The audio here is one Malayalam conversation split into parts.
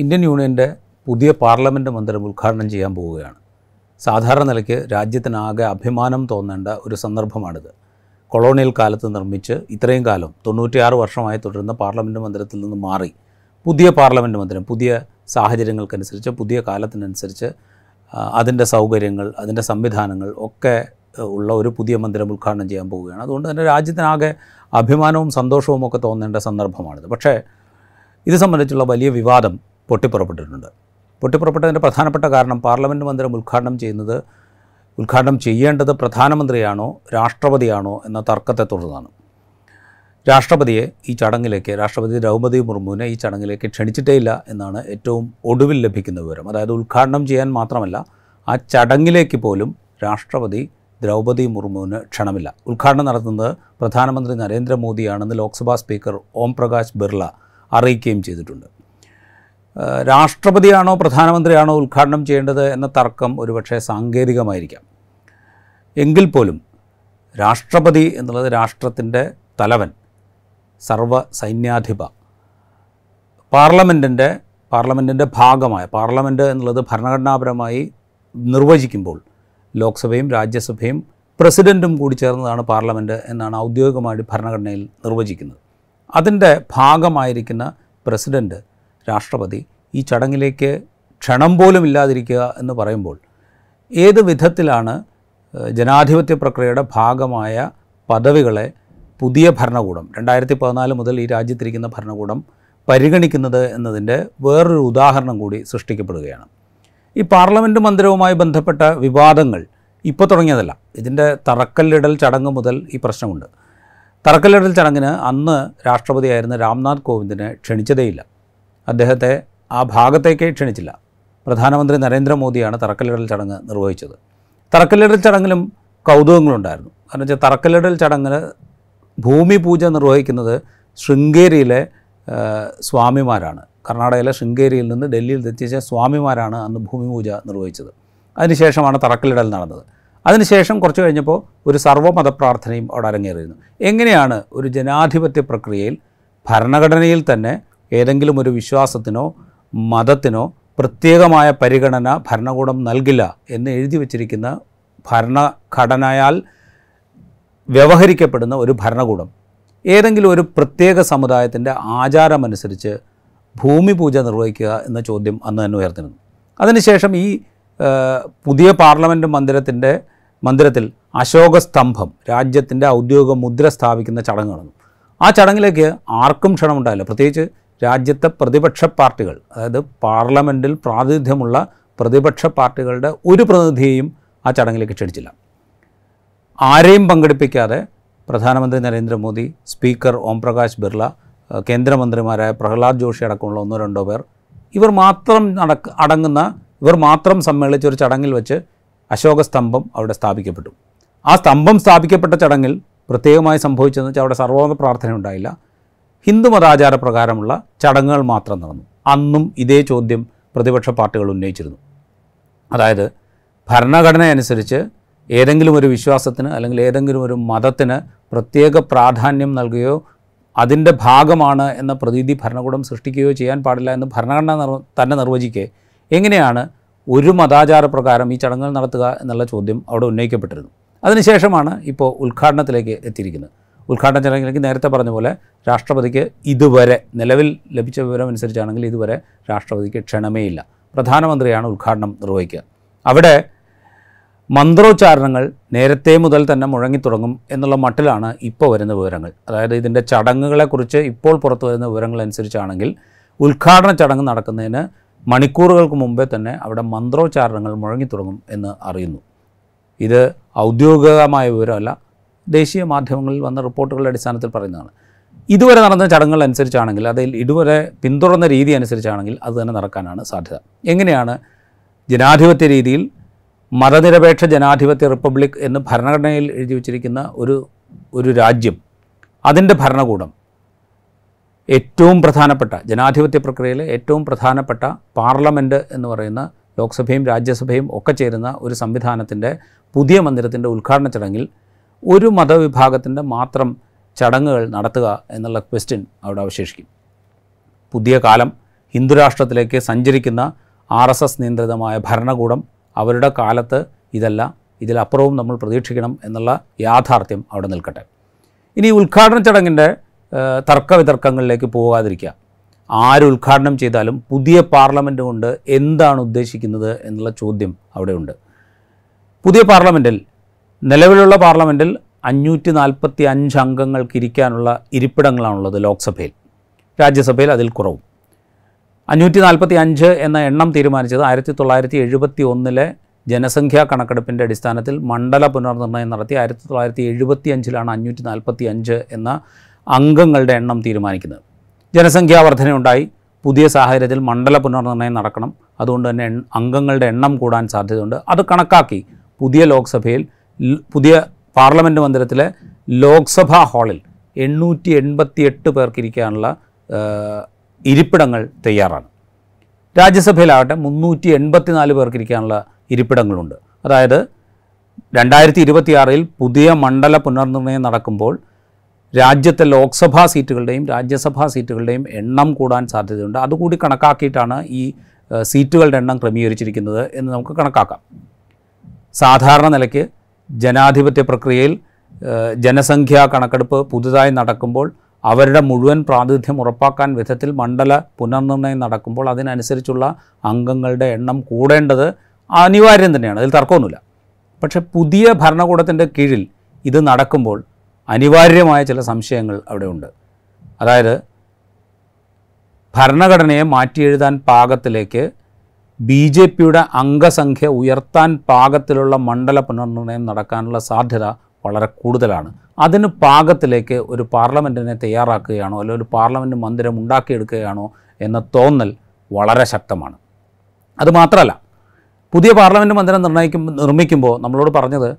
ഇന്ത്യൻ യൂണിയന്റെ പുതിയ പാർലമെന്റ് മന്ദിരം ഉദ്ഘാടനം ചെയ്യാൻ പോവുകയാണ്. സാധാരണ നിലയ്ക്ക് രാജ്യത്തിനാകെ അഭിമാനം തോന്നേണ്ട ഒരു സന്ദർഭമാണിത്. കൊളോണിയൽ കാലത്ത് നിർമ്മിച്ച് ഇത്രയും കാലം തൊണ്ണൂറ്റിയാറ് വർഷമായി തുടരുന്ന പാർലമെന്റ് മന്ദിരത്തിൽ നിന്ന് മാറി പുതിയ പാർലമെന്റ് മന്ദിരം പുതിയ സാഹചര്യങ്ങൾക്കനുസരിച്ച് പുതിയ കാലത്തിനനുസരിച്ച് അതിന്റെ സൗകര്യങ്ങൾ അതിന്റെ സംവിധാനങ്ങൾ ഒക്കെ ഉള്ള ഒരു പുതിയ മന്ദിരം ഉദ്ഘാടനം ചെയ്യാൻ പോവുകയാണ്. അതുകൊണ്ട് തന്നെ രാജ്യത്തിനാകെ അഭിമാനവും സന്തോഷവും ഒക്കെ തോന്നേണ്ട സന്ദർഭമാണിത്. പക്ഷേ ഇത് സംബന്ധിച്ചുള്ള വലിയ വിവാദം പൊട്ടിപ്പുറപ്പെട്ടിട്ടുണ്ട്. പൊട്ടിപ്പുറപ്പെട്ടതിന്റെ പ്രധാനപ്പെട്ട കാരണം പാർലമെന്റ് മന്ദിരം ഉദ്ഘാടനം ചെയ്യുന്നത് ഉദ്ഘാടനം ചെയ്യേണ്ടത് പ്രധാനമന്ത്രിയാണോ രാഷ്ട്രപതിയാണോ എന്ന തർക്കത്തെ തുടർന്നാണ്. രാഷ്ട്രപതിയെ ഈ ചടങ്ങിലേക്ക് രാഷ്ട്രപതി ദ്രൗപദി മുർമുവിനെ ഈ ചടങ്ങിലേക്ക് ക്ഷണിച്ചിട്ടേയില്ല എന്നാണ് ഏറ്റവും ഒടുവിൽ ലഭിക്കുന്ന വിവരം. അതായത് ഉദ്ഘാടനം ചെയ്യാൻ മാത്രമല്ല ആ ചടങ്ങിലേക്ക് പോലും രാഷ്ട്രപതി ദ്രൗപദി മുർമുവിന് ക്ഷണമില്ല. ഉദ്ഘാടനം നടത്തുന്നത് പ്രധാനമന്ത്രി നരേന്ദ്രമോദിയാണെന്ന് ലോക്സഭാ സ്പീക്കർ ഓം പ്രകാശ് ബിർള അറിയിക്കുകയും ചെയ്തിട്ടുണ്ട്. രാഷ്ട്രപതിയാണോ പ്രധാനമന്ത്രിയാണോ ഉദ്ഘാടനം ചെയ്യേണ്ടത് എന്ന തർക്കം ഒരുപക്ഷെ സാങ്കേതികമായിരിക്കാം. എങ്കിൽ പോലും രാഷ്ട്രപതി എന്നുള്ളത് രാഷ്ട്രത്തിന്റെ തലവൻ സർവ സൈന്യാധിപ പാർലമെന്റിന്റെ പാർലമെന്റിന്റെ ഭാഗമായ പാർലമെന്റ് എന്നുള്ളത് ഭരണഘടനാപരമായി നിർവചിക്കുമ്പോൾ ലോക്സഭയും രാജ്യസഭയും പ്രസിഡന്റും കൂടി ചേർന്നതാണ് പാർലമെന്റ് എന്നാണ് ഔദ്യോഗികമായിട്ട് ഭരണഘടനയിൽ നിർവചിക്കുന്നത്. അതിന്റെ ഭാഗമായിരിക്കുന്ന പ്രസിഡന്റ് രാഷ്ട്രപതി ഈ ചടങ്ങിലേക്ക് ക്ഷണം പോലും ഇല്ലാതിരിക്കുക എന്ന് പറയുമ്പോൾ ഏത് വിധത്തിലാണ് ജനാധിപത്യ പ്രക്രിയയുടെ ഭാഗമായ പദവികളെ പുതിയ ഭരണകൂടം രണ്ടായിരത്തി പതിനാല് മുതൽ ഈ രാജ്യത്തിരിക്കുന്ന ഭരണകൂടം പരിഗണിക്കുന്നത് എന്നതിന്റെ വേറൊരു ഉദാഹരണം കൂടി സൃഷ്ടിക്കപ്പെടുകയാണ്. ഈ പാർലമെന്റ് മന്ദിരവുമായി ബന്ധപ്പെട്ട വിവാദങ്ങൾ ഇപ്പോൾ തുടങ്ങിയതല്ല. ഇതിന്റെ തറക്കല്ലിടൽ ചടങ്ങ് മുതൽ ഈ പ്രശ്നമുണ്ട്. തറക്കല്ലിടൽ ചടങ്ങിന് അന്ന് രാഷ്ട്രപതിയായിരുന്ന രാംനാഥ് കോവിന്ദിനെ ക്ഷണിച്ചതേയില്ല. അദ്ദേഹത്തെ ആ ഭാഗത്തേക്കേ ക്ഷണിച്ചില്ല. പ്രധാനമന്ത്രി നരേന്ദ്രമോദിയാണ് തറക്കല്ലിടൽ ചടങ്ങ് നിർവഹിച്ചത്. തറക്കല്ലിടൽ ചടങ്ങിലും കൗതുകങ്ങളുണ്ടായിരുന്നു. കാരണം വെച്ചാൽ തറക്കല്ലിടൽ ചടങ്ങിൽ ഭൂമി പൂജ നിർവഹിക്കുന്നത് ശൃംഗേരിയിലെ സ്വാമിമാരാണ്. കർണാടകയിലെ ശൃംഗേരിയിൽ നിന്ന് ഡൽഹിയിൽ എത്തിച്ച സ്വാമിമാരാണ് അന്ന് ഭൂമി പൂജ നിർവഹിച്ചത്. അതിനുശേഷമാണ് തറക്കല്ലിടൽ നടന്നത്. അതിനുശേഷം കുറച്ച് കഴിഞ്ഞപ്പോൾ ഒരു സർവമത പ്രാർത്ഥനയും അവിടെ അരങ്ങേറിയിരുന്നു. എങ്ങനെയാണ് ഒരു ജനാധിപത്യ പ്രക്രിയയിൽ ഭരണഘടനയിൽ തന്നെ ഏതെങ്കിലും ഒരു വിശ്വാസത്തിനോ മതത്തിനോ പ്രത്യേകമായ പരിഗണന ഭരണകൂടം നൽകില്ല എന്ന് എഴുതി വച്ചിരിക്കുന്ന ഭരണഘടനയാൽ വ്യവഹരിക്കപ്പെടുന്ന ഒരു ഭരണകൂടം. ഏതെങ്കിലും ഒരു പ്രത്യേക സമുദായത്തിന്റെ ആചാരമനുസരിച്ച് ഭൂമി പൂജ നിർവഹിക്കുക എന്ന ചോദ്യം അന്ന് തന്നെ ഉയർത്തിരുന്നു അതിനുശേഷം ഈ പുതിയ പാർലമെന്റ് മന്ദിരത്തിന്റെ മന്ദിരത്തിൽ അശോക സ്തംഭം രാജ്യത്തിന്റെ ഔദ്യോഗിക മുദ്ര സ്ഥാപിക്കുന്ന ചടങ്ങ് നടന്നു. ആ ചടങ്ങിലേക്ക് ആർക്കും ക്ഷണമുണ്ടായില്ല. പ്രത്യേകിച്ച് രാജ്യത്തെ പ്രതിപക്ഷ പാർട്ടികൾ അതായത് പാർലമെന്റിൽ പ്രാതിനിധ്യമുള്ള പ്രതിപക്ഷ പാർട്ടികളുടെ ഒരു പ്രതിനിധിയെയും ആ ചടങ്ങിലേക്ക് ക്ഷണിച്ചില്ല. ആരെയും പങ്കെടുപ്പിക്കാതെ പ്രധാനമന്ത്രി നരേന്ദ്രമോദി സ്പീക്കർ ഓംപ്രകാശ് ബിർള കേന്ദ്രമന്ത്രിമാരായ പ്രഹ്ലാദ് ജോഷി അടക്കമുള്ള ഒന്നോ രണ്ടോ പേർ ഇവർ മാത്രം നടക്ക അടങ്ങുന്ന ഇവർ മാത്രം സമ്മേളിച്ച ഒരു ചടങ്ങിൽ വെച്ച് അശോക സ്തംഭം അവിടെ സ്ഥാപിക്കപ്പെട്ടു. ആ സ്തംഭം സ്ഥാപിക്കപ്പെട്ട ചടങ്ങിൽ പ്രത്യേകമായി സംഭവിച്ചതെന്ന് വെച്ചാൽ അവിടെ സർവോദ പ്രാർത്ഥന ഉണ്ടായില്ല ഹിന്ദു മതാചാര പ്രകാരമുള്ള ചടങ്ങുകൾ മാത്രം നടന്നു. അന്നും ഇതേ ചോദ്യം പ്രതിപക്ഷ പാർട്ടികൾ ഉന്നയിച്ചിരുന്നു. അതായത് ഭരണഘടന അനുസരിച്ച് ഏതെങ്കിലും ഒരു വിശ്വാസത്തിന് അല്ലെങ്കിൽ ഏതെങ്കിലും ഒരു മതത്തിന് പ്രത്യേക പ്രാധാന്യം നൽകുകയോ അതിന്റെ ഭാഗമാണ് എന്ന പ്രതീതി ഭരണകൂടം സൃഷ്ടിക്കുകയോ ചെയ്യാൻ പാടില്ല എന്ന് ഭരണഘടന നിർ തന്നെ നിർവചിക്കെ എങ്ങനെയാണ് ഒരു മതാചാര പ്രകാരം ഈ ചടങ്ങുകൾ നടത്തുക എന്നുള്ള ചോദ്യം അവിടെ ഉന്നയിക്കപ്പെട്ടിരുന്നു. അതിനുശേഷമാണ് ഇപ്പോൾ ഉദ്ഘാടനത്തിലേക്ക് എത്തിയിരിക്കുന്നത്. ഉദ്ഘാടന ചടങ്ങിലേക്ക് നേരത്തെ പറഞ്ഞ പോലെ രാഷ്ട്രപതിക്ക് ഇതുവരെ നിലവിൽ ലഭിച്ച വിവരം അനുസരിച്ചാണെങ്കിൽ ഇതുവരെ രാഷ്ട്രപതിക്ക് ക്ഷണമേയില്ല പ്രധാനമന്ത്രിയാണ് ഉദ്ഘാടനം നിർവഹിക്കുക. അവിടെ മന്ത്രോച്ചാരണങ്ങൾ നേരത്തെ മുതൽ തന്നെ മുഴങ്ങിത്തുടങ്ങും എന്നുള്ള മട്ടിലാണ് ഇപ്പോൾ വരുന്ന വിവരങ്ങൾ. അതായത് ഇതിന്റെ ചടങ്ങുകളെക്കുറിച്ച് ഇപ്പോൾ പുറത്തു വരുന്ന വിവരങ്ങൾ അനുസരിച്ചാണെങ്കിൽ ഉദ്ഘാടന ചടങ്ങ് നടക്കുന്നതിന് മണിക്കൂറുകൾക്ക് മുമ്പേ തന്നെ അവിടെ മന്ത്രോച്ചാരണങ്ങൾ മുഴങ്ങിത്തുടങ്ങും എന്ന് അറിയുന്നു. ഇത് ഔദ്യോഗികമായ വിവരമല്ല ദേശീയ മാധ്യമങ്ങളിൽ വന്ന റിപ്പോർട്ടുകളുടെ അടിസ്ഥാനത്തിൽ പറയുന്നതാണ്. ഇതുവരെ നടന്ന ചടങ്ങുകൾ അനുസരിച്ചാണെങ്കിൽ അതിൽ ഇതുവരെ പിന്തുടർന്ന രീതി അനുസരിച്ചാണെങ്കിൽ അത് തന്നെ നടക്കാനാണ് സാധ്യത. എങ്ങനെയാണ് ജനാധിപത്യ രീതിയിൽ മതനിരപേക്ഷ ജനാധിപത്യ റിപ്പബ്ലിക് എന്ന് ഭരണഘടനയിൽ എഴുതി വച്ചിരിക്കുന്ന ഒരു ഒരു രാജ്യം അതിന്റെ ഭരണകൂടം ഏറ്റവും പ്രധാനപ്പെട്ട ജനാധിപത്യ പ്രക്രിയയിലെ ഏറ്റവും പ്രധാനപ്പെട്ട പാർലമെന്റ് എന്ന് പറയുന്ന ലോക്സഭയും രാജ്യസഭയും ഒക്കെ ചേരുന്ന ഒരു സംവിധാനത്തിന്റെ പുതിയ മന്ദിരത്തിന്റെ ഉദ്ഘാടന ചടങ്ങിൽ ഒരു മതവിഭാഗത്തിന്റെ മാത്രം ചടങ്ങുകൾ നടത്തുക എന്നുള്ള ക്വസ്റ്റ്യൻ അവിടെ അവശേഷിക്കും. പുതിയ കാലം ഹിന്ദുരാഷ്ട്രത്തിലേക്ക് സഞ്ചരിക്കുന്ന ആർ എസ് എസ് നിയന്ത്രിതമായ ഭരണകൂടം അവരുടെ കാലത്ത് ഇതല്ല ഇതിലപ്പുറവും നമ്മൾ പ്രതീക്ഷിക്കണം എന്നുള്ള യാഥാർത്ഥ്യം അവിടെ നിൽക്കട്ടെ. ഇനി ഉദ്ഘാടന ചടങ്ങിന്റെ തർക്കവിതർക്കങ്ങളിലേക്ക് തർക്ക വിതർക്കങ്ങളിലേക്ക് പോകാതിരിക്കുക. ആര് ഉദ്ഘാടനം ചെയ്താലും പുതിയ പാർലമെന്റ് കൊണ്ട് എന്താണ് ഉദ്ദേശിക്കുന്നത് എന്നുള്ള ചോദ്യം അവിടെയുണ്ട്. പുതിയ പാർലമെന്റിൽ നിലവിലുള്ള പാർലമെന്റിൽ അഞ്ഞൂറ്റി നാൽപ്പത്തി അഞ്ച് അംഗങ്ങൾക്ക് ഇരിക്കാനുള്ള ഇരിപ്പിടങ്ങളാണുള്ളത് ലോക്സഭയിൽ. രാജ്യസഭയിൽ അതിൽ കുറവും. അഞ്ഞൂറ്റി നാൽപ്പത്തി അഞ്ച് എന്ന എണ്ണം തീരുമാനിച്ചത് ആയിരത്തി തൊള്ളായിരത്തി എഴുപത്തി ഒന്നിലെ ജനസംഖ്യാ കണക്കെടുപ്പിന്റെ അടിസ്ഥാനത്തിൽ മണ്ഡല പുനർനിർണയം നടത്തി ആയിരത്തി തൊള്ളായിരത്തി എഴുപത്തി അഞ്ചിലാണ് അഞ്ഞൂറ്റി നാൽപ്പത്തി അഞ്ച് എന്ന അംഗങ്ങളുടെ എണ്ണം തീരുമാനിക്കുന്നത്. ജനസംഖ്യാ വർധനയുണ്ടായി. പുതിയ സാഹചര്യത്തിൽ മണ്ഡല പുനർനിർണയം നടക്കണം. അതുകൊണ്ട് തന്നെ അംഗങ്ങളുടെ എണ്ണം കൂടാൻ സാധ്യതയുണ്ട്. അത് കണക്കാക്കി പുതിയ ലോക്സഭയിൽ പുതിയ പാർലമെന്റ് മന്ദിരത്തിലെ ലോക്സഭാ ഹാളിൽ എണ്ണൂറ്റി എൺപത്തി എട്ട് പേർക്കിരിക്കാനുള്ള ഏഹ്, ഇരിപ്പിടങ്ങൾ തയ്യാറാണ്. രാജ്യസഭയിലാകട്ടെ മുന്നൂറ്റി എൺപത്തിനാല് പേർക്കിരിക്കാനുള്ള ഇരിപ്പിടങ്ങളുണ്ട്. അതായത് രണ്ടായിരത്തി ഇരുപത്തിയാറിൽ പുതിയ മണ്ഡല പുനർനിർണയം നടക്കുമ്പോൾ രാജ്യത്തെ ലോക്സഭാ സീറ്റുകളുടെയും രാജ്യസഭാ സീറ്റുകളുടെയും എണ്ണം കൂടാൻ സാധ്യതയുണ്ട്. അതുകൂടി കണക്കാക്കിയിട്ടാണ് ഈ സീറ്റുകളുടെ എണ്ണം ക്രമീകരിച്ചിരിക്കുന്നത് എന്ന് നമുക്ക് കണക്കാക്കാം. സാധാരണ നിലയ്ക്ക് ജനാധിപത്യ പ്രക്രിയയിൽ ജനസംഖ്യാ കണക്കെടുപ്പ് പുതുതായി നടക്കുമ്പോൾ അവരുടെ മുഴുവൻ പ്രാതിനിധ്യം ഉറപ്പാക്കാൻ വിധത്തിൽ മണ്ഡല പുനർനിർണയം നടക്കുമ്പോൾ അതിനനുസരിച്ചുള്ള അംഗങ്ങളുടെ എണ്ണം കൂടേണ്ടത് അനിവാര്യം തന്നെയാണ്. അതിൽ തർക്കമൊന്നുമില്ല. പക്ഷേ പുതിയ ഭരണകൂടത്തിന്റെ കീഴിൽ ഇത് നടക്കുമ്പോൾ അനിവാര്യമായ ചില സംശയങ്ങൾ അവിടെയുണ്ട് അതായത് ഭരണഘടനയെ മാറ്റിയെഴുതാൻ പാകത്തിലേക്ക് ബി ജെ പിയുടെ അംഗസംഖ്യ ഉയർത്താൻ പാകത്തിലുള്ള മണ്ഡല പുനർനിർണയം നടക്കാനുള്ള സാധ്യത വളരെ കൂടുതലാണ്. അതിന് പാകത്തിലേക്ക് ഒരു പാർലമെന്റിനെ തയ്യാറാക്കുകയാണോ അല്ലെങ്കിൽ ഒരു പാർലമെന്റ് മന്ദിരം ഉണ്ടാക്കിയെടുക്കുകയാണോ എന്ന തോന്നൽ വളരെ ശക്തമാണ്. അതുമാത്രമല്ല പുതിയ പാർലമെന്റ് മന്ദിരം നിർണയിക്കും നിർമ്മിക്കുമ്പോൾ നമ്മളോട് പറഞ്ഞത്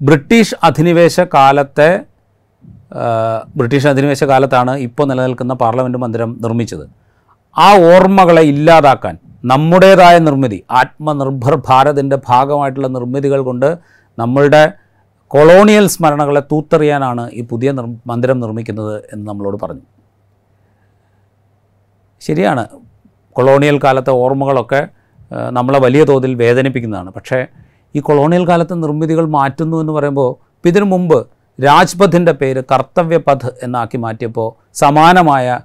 ബ്രിട്ടീഷ് അധിനിവേശ കാലത്തെ ബ്രിട്ടീഷ് അധിനിവേശ കാലത്താണ് ഇപ്പോൾ നിലനിൽക്കുന്ന പാർലമെന്റ് മന്ദിരം നിർമ്മിച്ചത്. ആ ഓർമ്മകളെ ഇല്ലാതാക്കാൻ നമ്മുടേതായ നിർമ്മിതി ആത്മനിർഭർ ഭാരതിന്റെ ഭാഗമായിട്ടുള്ള നിർമ്മിതികൾ കൊണ്ട് നമ്മളുടെ കൊളോണിയൽ സ്മരണകളെ തൂത്തെറിയാനാണ് ഈ പുതിയ നിർ മന്ദിരം നിർമ്മിക്കുന്നത് എന്ന് നമ്മളോട് പറഞ്ഞു. ശരിയാണ്. കൊളോണിയൽ കാലത്തെ ഓർമ്മകളൊക്കെ നമ്മളെ വലിയ തോതിൽ വേദനിപ്പിക്കുന്നതാണ്. പക്ഷേ ഈ കൊളോണിയൽ കാലത്തെ നിർമ്മിതികൾ മാറ്റുന്നു എന്ന് പറയുമ്പോൾ ഇതിനു മുമ്പ് രാജ്പഥിന്റെ പേര് കർത്തവ്യപഥ് എന്നാക്കി മാറ്റിയപ്പോൾ സമാനമായ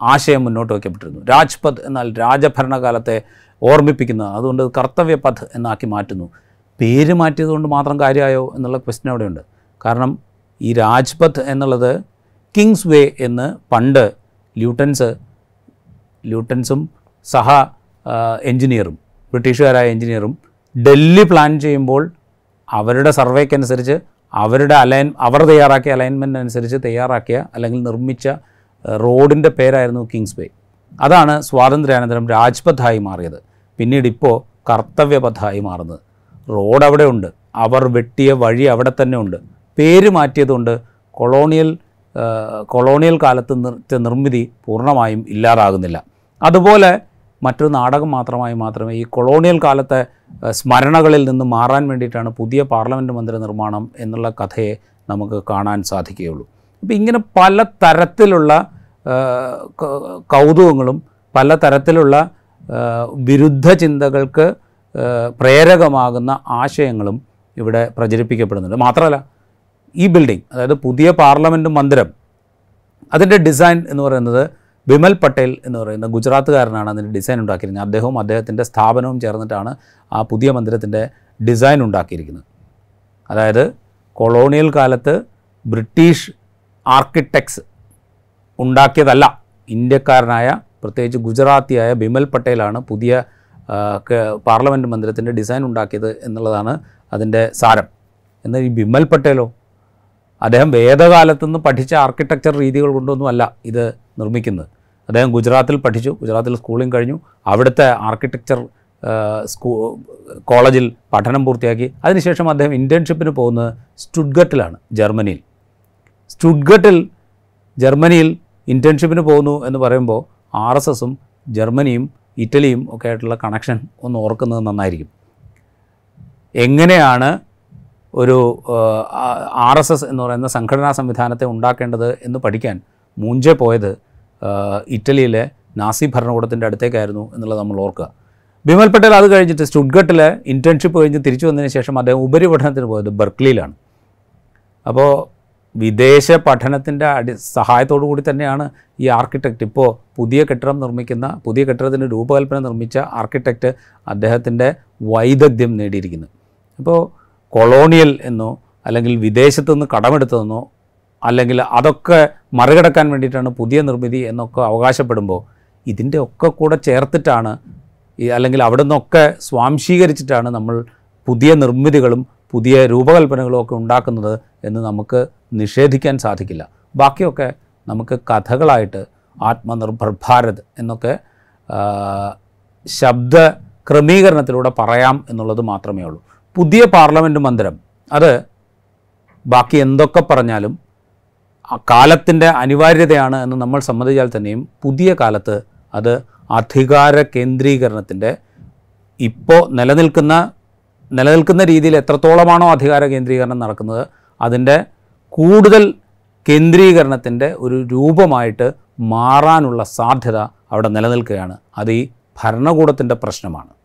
ആശയം മുന്നോട്ട് വയ്ക്കപ്പെട്ടിരുന്നു. രാജ്പഥ് എന്നാൽ രാജഭരണകാലത്തെ ഓർമ്മിപ്പിക്കുന്ന അതുകൊണ്ട് കർത്തവ്യപഥ് എന്നാക്കി മാറ്റുന്നു. പേര് മാറ്റിയതുകൊണ്ട് മാത്രം കാര്യമായോ എന്നുള്ള ക്വസ്റ്റ്യൻ അവിടെയുണ്ട്. കാരണം ഈ രാജ്പഥ് എന്നുള്ളത് കിങ്സ് വേ എന്ന് പണ്ട് ല്യൂട്ടൻസ് ല്യൂട്ടൻസും സഹ എഞ്ചിനീയറും ബ്രിട്ടീഷുകാരായ എഞ്ചിനീയറും ഡൽഹി പ്ലാൻ ചെയ്യുമ്പോൾ അവരുടെ സർവേക്കനുസരിച്ച് അവരുടെ അലൈൻ അവർ തയ്യാറാക്കിയ അലൈൻമെന്റ് അനുസരിച്ച് തയ്യാറാക്കിയ അല്ലെങ്കിൽ നിർമ്മിച്ച റോഡിന്റെ പേരായിരുന്നു കിങ്സ് വേ അതാണ് സ്വാതന്ത്ര്യാനന്തരം രാജ്പഥായി മാറിയത്. പിന്നീട് ഇപ്പോൾ കർത്തവ്യപഥായി മാറുന്നത്. റോഡ് അവിടെ ഉണ്ട് അവർ വെട്ടിയ വഴി അവിടെ തന്നെ ഉണ്ട്. പേര് മാറ്റിയതുകൊണ്ട് കൊളോണിയൽ കൊളോണിയൽ കാലത്ത് നിർമ്മിതി പൂർണമായും ഇല്ലാതാകുന്നില്ല. അതുപോലെ മറ്റൊരു നാടകം മാത്രമായി മാത്രമേ ഈ കൊളോണിയൽ കാലത്തെ സ്മരണകളിൽ നിന്ന് മാറാൻ വേണ്ടിയിട്ടാണ് പുതിയ പാർലമെന്റ് മന്ദിര നിർമ്മാണം എന്നുള്ള കഥയെ നമുക്ക് കാണാൻ സാധിക്കുകയുള്ളൂ. അപ്പോൾ ഇങ്ങനെ പല തരത്തിലുള്ള കൗതുകങ്ങളും പല തരത്തിലുള്ള വിരുദ്ധ ചിന്തകൾക്ക് പ്രേരകമാകുന്ന ആശയങ്ങളും ഇവിടെ പ്രചരിപ്പിക്കപ്പെടുന്നുണ്ട്. മാത്രമല്ല ഈ ബിൽഡിംഗ് അതായത് പുതിയ പാർലമെന്റ് മന്ദിരം അതിന്റെ ഡിസൈൻ എന്ന് പറയുന്നത് ബിമൽ പട്ടേൽ എന്ന് പറയുന്ന ഗുജറാത്തുകാരനാണ് അതിന്റെ ഡിസൈൻ ഉണ്ടാക്കിയിരിക്കുന്നത്. അദ്ദേഹവും അദ്ദേഹത്തിന്റെ സ്ഥാപനവും ചേർന്നിട്ടാണ് ആ പുതിയ മന്ദിരത്തിന്റെ ഡിസൈൻ ഉണ്ടാക്കിയിരിക്കുന്നത്. അതായത് കൊളോണിയൽ കാലത്ത് ബ്രിട്ടീഷ് ആർക്കിടെക്ട്സ് ഉണ്ടാക്കിയതല്ല. ഇന്ത്യക്കാരനായ പ്രത്യേകിച്ച് ഗുജറാത്തിയായ ബിമൽ പട്ടേലാണ് പുതിയ പാർലമെന്റ് മന്ദിരത്തിന്റെ ഡിസൈൻ ഉണ്ടാക്കിയത് എന്നുള്ളതാണ് അതിന്റെ സാരം. എന്നാൽ ഈ ബിമൽ പട്ടേലോ? അദ്ദേഹം വേദകാലത്തുനിന്ന് പഠിച്ച ആർക്കിടെക്ചർ രീതികൾ കൊണ്ടൊന്നുമല്ല ഇത് നിർമ്മിക്കുന്നത്. അദ്ദേഹം ഗുജറാത്തിൽ പഠിച്ചു ഗുജറാത്തിൽ സ്കൂളിംഗ് കഴിഞ്ഞു. അവിടുത്തെ ആർക്കിടെക്ചർ സ്കൂ കോളേജിൽ പഠനം പൂർത്തിയാക്കി. അതിനുശേഷം അദ്ദേഹം ഇന്റേൺഷിപ്പിന് പോകുന്നത് സ്റ്റുഡ്ഗട്ടിലാണ് ജർമ്മനിയിൽ. സ്റ്റുഡ്ഗട്ടിൽ ജർമ്മനിയിൽ ഇന്റേൺഷിപ്പിന് പോകുന്നു എന്ന് പറയുമ്പോൾ ആർ എസ് എസും ജർമ്മനിയും ഇറ്റലിയും ഒക്കെ ആയിട്ടുള്ള കണക്ഷൻ ഒന്ന് ഓർക്കുന്നത് നന്നായിരിക്കും. എങ്ങനെയാണ് ഒരു ആർ എസ് എസ് എന്ന് പറയുന്ന സംഘടനാ സംവിധാനത്തെ ഉണ്ടാക്കേണ്ടത് എന്ന് പഠിക്കാൻ മൂഞ്ചെ പോയത് ഇറ്റലിയിലെ നാസി ഭരണകൂടത്തിന്റെ അടുത്തേക്കായിരുന്നു എന്നുള്ളത് നമ്മൾ ഓർക്കുക. ബിമൽ പട്ടേൽ അത് കഴിഞ്ഞിട്ട് സ്റ്റുഡ്ഗട്ടിൽ ഇന്റേൺഷിപ്പ് കഴിഞ്ഞ് തിരിച്ചു വന്നതിന് ശേഷം അദ്ദേഹം ഉപരിപഠനത്തിന് പോയത് ബർക്ക്ലിയിലാണ്. അപ്പോൾ വിദേശ പഠനത്തിന്റെ അടി സഹായത്തോടു കൂടി തന്നെയാണ് ഈ ആർക്കിടെക്റ്റ് ഇപ്പോൾ പുതിയ കെട്ടിടം നിർമ്മിക്കുന്ന പുതിയ കെട്ടിടത്തിന് രൂപകൽപ്പന നിർമ്മിച്ച ആർക്കിടെക്റ്റ് അദ്ദേഹത്തിന്റെ വൈദഗ്ധ്യം നേടിയിരിക്കുന്നത് ഇപ്പോൾ കൊളോണിയൽ എന്നോ അല്ലെങ്കിൽ വിദേശത്തു നിന്ന് കടമെടുത്തതെന്നോ അല്ലെങ്കിൽ അതൊക്കെ മറികടക്കാൻ വേണ്ടിയിട്ടാണ് പുതിയ നിർമ്മിതി എന്നൊക്കെ അവകാശപ്പെടുമ്പോൾ ഇതിന്റെ ഒക്കെ കൂടെ ചേർത്തിട്ടാണ് ഈ അല്ലെങ്കിൽ അവിടെ നിന്നൊക്കെ സ്വാംശീകരിച്ചിട്ടാണ് നമ്മൾ പുതിയ നിർമ്മിതികളും പുതിയ രൂപകൽപ്പനകളും ഒക്കെ ഉണ്ടാക്കുന്നത് എന്ന് നമുക്ക് നിഷേധിക്കാൻ സാധിക്കില്ല. ബാക്കിയൊക്കെ നമുക്ക് കഥകളായിട്ട് ആത്മനിർഭർ ഭാരത് എന്നൊക്കെ ശബ്ദ ക്രമീകരണത്തിലൂടെ പറയാം എന്നുള്ളത് മാത്രമേ ഉള്ളൂ. പുതിയ പാർലമെന്റ് മന്ദിരം അത് ബാക്കി എന്തൊക്കെ പറഞ്ഞാലും കാലത്തിന്റെ അനിവാര്യതയാണ് എന്ന് നമ്മൾ സമ്മതിച്ചാൽ തന്നെയും പുതിയ കാലത്ത് അത് അധികാര കേന്ദ്രീകരണത്തിന്റെ ഇപ്പോൾ നിലനിൽക്കുന്ന നിലനിൽക്കുന്ന രീതിയിൽ എത്രത്തോളമാണോ അധികാര കേന്ദ്രീകരണം നടക്കുന്നത് അതിന്റെ കൂടുതൽ കേന്ദ്രീകരണത്തിന്റെ ഒരു രൂപമായിട്ട് മാറാനുള്ള സാധ്യത അവിടെ നിലനിൽക്കുകയാണ്. അത് ഈ ഭരണകൂടത്തിന്റെ പ്രശ്നമാണ്.